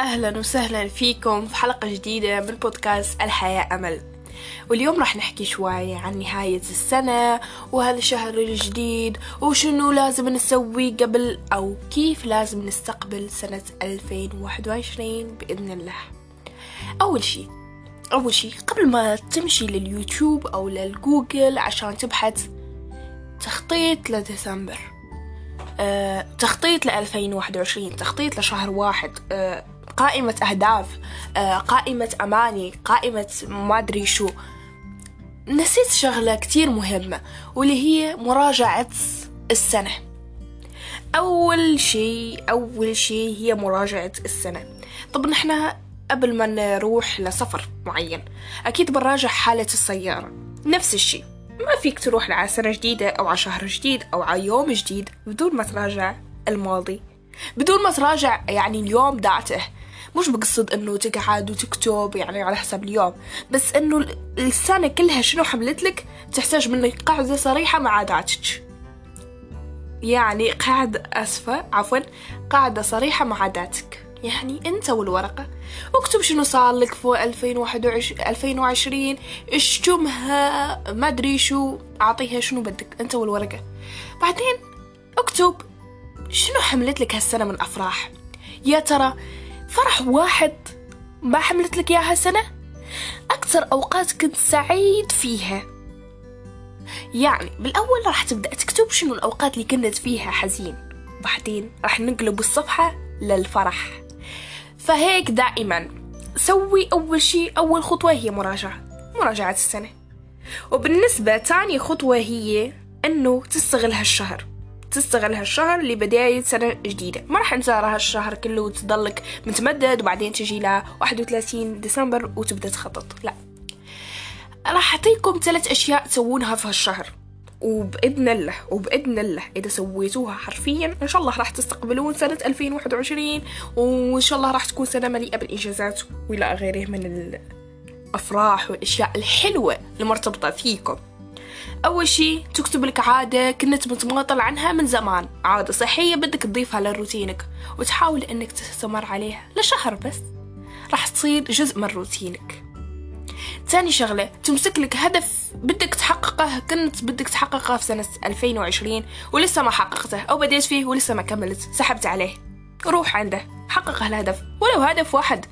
أهلا وسهلا فيكم في حلقة جديدة من بودكاست الحياة أمل. واليوم راح نحكي شوي عن نهاية السنة وهذا الشهر الجديد وشنو لازم نسوي قبل أو كيف لازم نستقبل سنة 2021 بإذن الله. أول شي أول شي قبل ما تمشي لليوتيوب أو للجوجل عشان تبحث تخطيط لديسمبر. أه، تخطيط ل 2021 تخطيط لشهر واحد. أه، قائمة أهداف أه، قائمة أماني قائمة ما أدري شو. نسيت شغلة كتير مهمة واللي هي مراجعة السنة. أول شيء أول شيء هي مراجعة السنة. طب نحنا قبل ما نروح لسفر معين أكيد بنراجع حالة السيارة. نفس الشيء ما فيك تروح على سنة جديدة أو على شهر جديد أو على يوم جديد بدون ما تراجع الماضي. بدون ما تراجع يعني اليوم دعته مش بقصد إنه تقعد وتكتب يعني على حسب اليوم بس إنه السنة كلها شنو حملت لك؟ تحتاج منك قاعدة صريحة مع عاداتك يعني قاعدة أسفة عفوا قاعدة صريحة مع عاداتك يعني أنت والورقة. اكتب شنو صار لك في 2021 2020 اشتمها ما أدري شو. أعطيها شنو بدك أنت والورقة. بعدين اكتب شنو حملت لك هالسنة من أفراح. يا ترى فرح واحد ما حملت لك إياها هالسنة أكثر أوقات كنت سعيد فيها. يعني بالأول راح تبدأ تكتب شنو الأوقات اللي كنت فيها حزين. بعدين راح نقلب الصفحة للفرح. فهيك دائما. سوي أول شيء أول خطوة هي مراجعة مراجعة السنة. وبالنسبة تاني خطوة هي أنه تستغل هالشهر. تستغل هالشهر لبداية سنة جديدة. ما راح انسى هالشهر كله وتضلك متمدد وبعدين تجي ل 31 ديسمبر وتبدأ تخطط. لا. راح أعطيكم ثلاث أشياء تسوونها في هالشهر. وبإذن الله وبإذن الله إذا سويتوها حرفيا إن شاء الله راح تستقبلون سنة 2021 وإن شاء الله راح تكون سنة مليئة بالإنجازات وإلى غيره من الأفراح والأشياء الحلوة المرتبطة فيكم. أول شي تكتب لك عادة كنت متماطل عنها من زمان. عادة صحية بدك تضيفها لروتينك وتحاول إنك تستمر عليها لشهر بس. راح تصير جزء من روتينك. ثاني شغلة تمسك لك هدف بدك تحققه كنت بدك تحققه في سنة 2020 ولسه ما حققته أو بديت فيه ولسه ما كملت سحبت عليه. روح عنده حقق هالهدف ولو هدف واحد.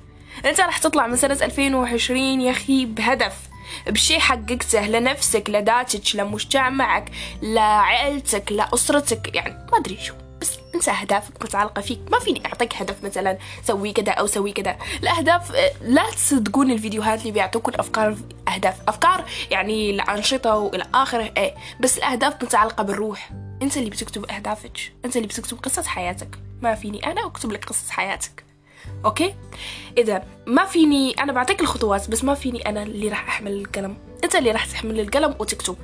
أنت راح تطلع من سنة 2020 يا أخي بهدف. بشي حققته لنفسك لذاتك لمجتمعك لعائلتك لأسرتك يعني ما أدري شو. بس انسى أهدافك متعلقه فيك. ما فيني أعطيك هدف مثلا سوي كذا أو سوي كذا. الأهداف لا تصدقون الفيديوهات اللي بيعطوكم أفكار أهداف أفكار يعني الأنشطة وإلى آخره إيه. بس الأهداف متعلقة بالروح. انت اللي بتكتب أهدافك انت اللي بتكتب قصة حياتك. ما فيني أنا أكتب لك قصة حياتك. أوكي؟ إذا ما فيني أنا بعطيك الخطوات بس ما فيني أنا اللي راح أحمل القلم. أنت اللي راح تحمل القلم وتكتب.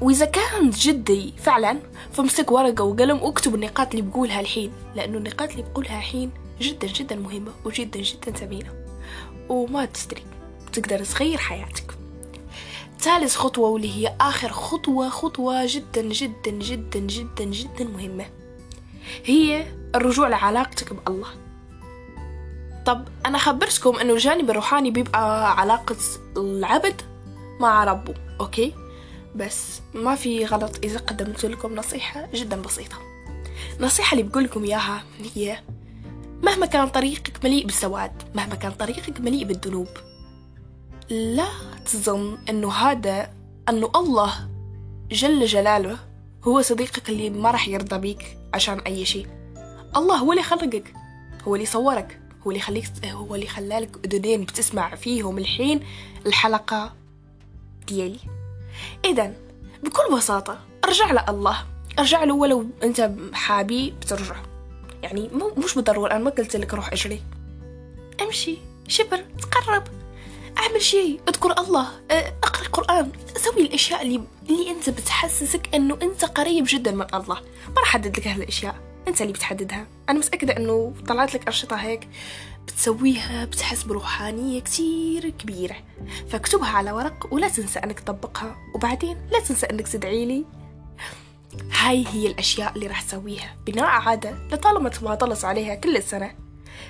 وإذا كان جدي فعلا فامسك ورقة وقلم واكتب النقاط اللي بقولها الحين لأنه النقاط اللي بقولها الحين جدا جدا مهمة وجدا جدا ثمينة وما تدري تقدر تغير حياتك. ثالث خطوة واللي هي آخر خطوة خطوة جدا جدا جدا جدا جدا مهمة. هي الرجوع لعلاقتك بالله. طب أنا خبرتكم أنه الجانب الروحاني بيبقى علاقة العبد مع ربه أوكي؟ بس ما في غلط إذا قدمت لكم نصيحة جدا بسيطة. النصيحة اللي بقول لكم إياها هي مهما كان طريقك مليء بالسواد مهما كان طريقك مليء بالذنوب لا تظن أنه هذا أنه الله جل جلاله هو صديقك اللي ما راح يرضى بيك. عشان أي شيء. الله هو اللي خلقك هو اللي صورك هو اللي خليك هو اللي خلالك أذنين بتسمع فيهم الحين الحلقة ديالي. إذا بكل بساطة أرجع لله أرجع له ولو أنت حابي بترجع. يعني مو مش بالضرورة أنا ما قلت لك روح اجري. أمشي شبر تقرب. أعمل شيء اذكر الله أقرأ قرآن سوي الأشياء اللي اللي أنت بتحسسك إنه أنت قريب جدا من الله. ما راح أحدد لك هالأشياء أنت اللي بتحددها. أنا متأكدة إنه طلعت لك انشطه هيك بتسويها بتحس بروحانية كتير كبيرة. فاكتبها على ورق ولا تنسى أنك تطبقها. وبعدين لا تنسى أنك تدعي لي. هاي هي الأشياء اللي راح تسويها بناء عادة لطالما تواصلت عليها كل السنة.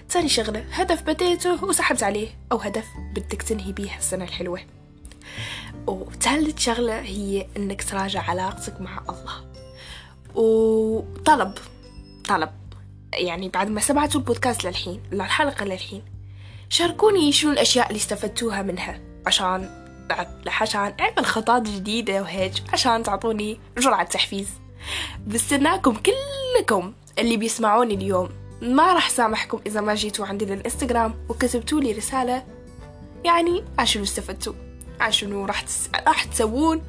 ثاني شغلة هدف بديته وسحبت عليه أو هدف بدك تنهي بيه السنة الحلوة. وثالث شغلة هي إنك تراجع علاقتك مع الله. وطلب طلب. يعني بعد ما سمعتوا البودكاست للحين الحلقة للحين شاركوني شنو الأشياء اللي استفدتوها منها عشان عشان أعمل خطوات جديدة وهيك عشان تعطوني جرعة تحفيز. بستناكم كلكم اللي بيسمعوني اليوم. ما راح سامحكم إذا ما جيتوا عندي للإنستغرام وكتبتوا لي رسالة. يعني عشان استفدتوا عشان راح تس... راح تسوون.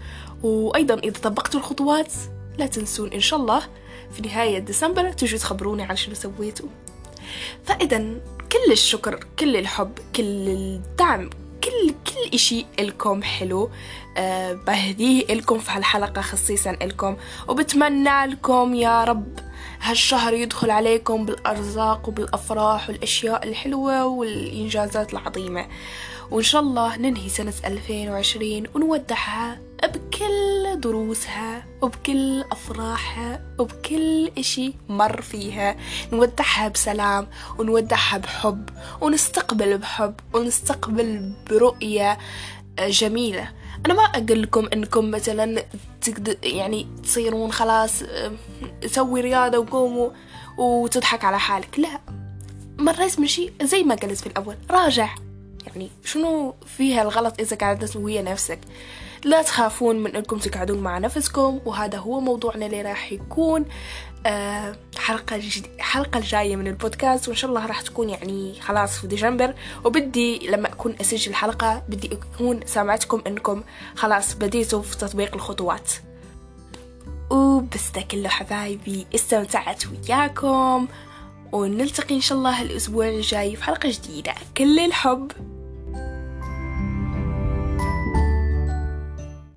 وأيضا إذا طبقتوا الخطوات لا تنسون إن شاء الله في نهاية ديسمبر تجوا تخبروني عن شنو سويتوا. فإذا كل الشكر كل الحب كل الدعم كل كل إشي إلكم حلو. أه بهديه إلكم في هالحلقة خصيصا إلكم. وبتمنى لكم يا رب هالشهر يدخل عليكم بالأرزاق وبالأفراح والأشياء الحلوة والإنجازات العظيمة. وإن شاء الله ننهي سنة 2020 ونودعها بكل دروسها وبكل أفراحها وبكل إشي مر فيها. نودعها بسلام ونودعها بحب ونستقبل بحب ونستقبل برؤية جميلة. أنا ما أقول لكم إنكم مثلا تقدر يعني تصيرون خلاص سوي رياضة وقوموا وتضحك على حالك. لا. مريت من شيء زي ما قلت في الأول راجع. يعني شنو فيها الغلط إذا قاعدة تسويها نفسك؟ لا تخافون من أنكم تقعدون مع نفسكم وهذا هو موضوعنا اللي راح يكون آه حلقة الجدي... حلقة الجاية من البودكاست وإن شاء الله راح تكون يعني خلاص في ديسمبر. وبدي لما أكون أسجل الحلقة بدي أكون سامعتكم إنكم خلاص بديتوا في تطبيق الخطوات. وبس ده كله حبايبي استمتعت وياكم ونلتقي إن شاء الله الأسبوع الجاي في حلقة جديدة. كل الحب!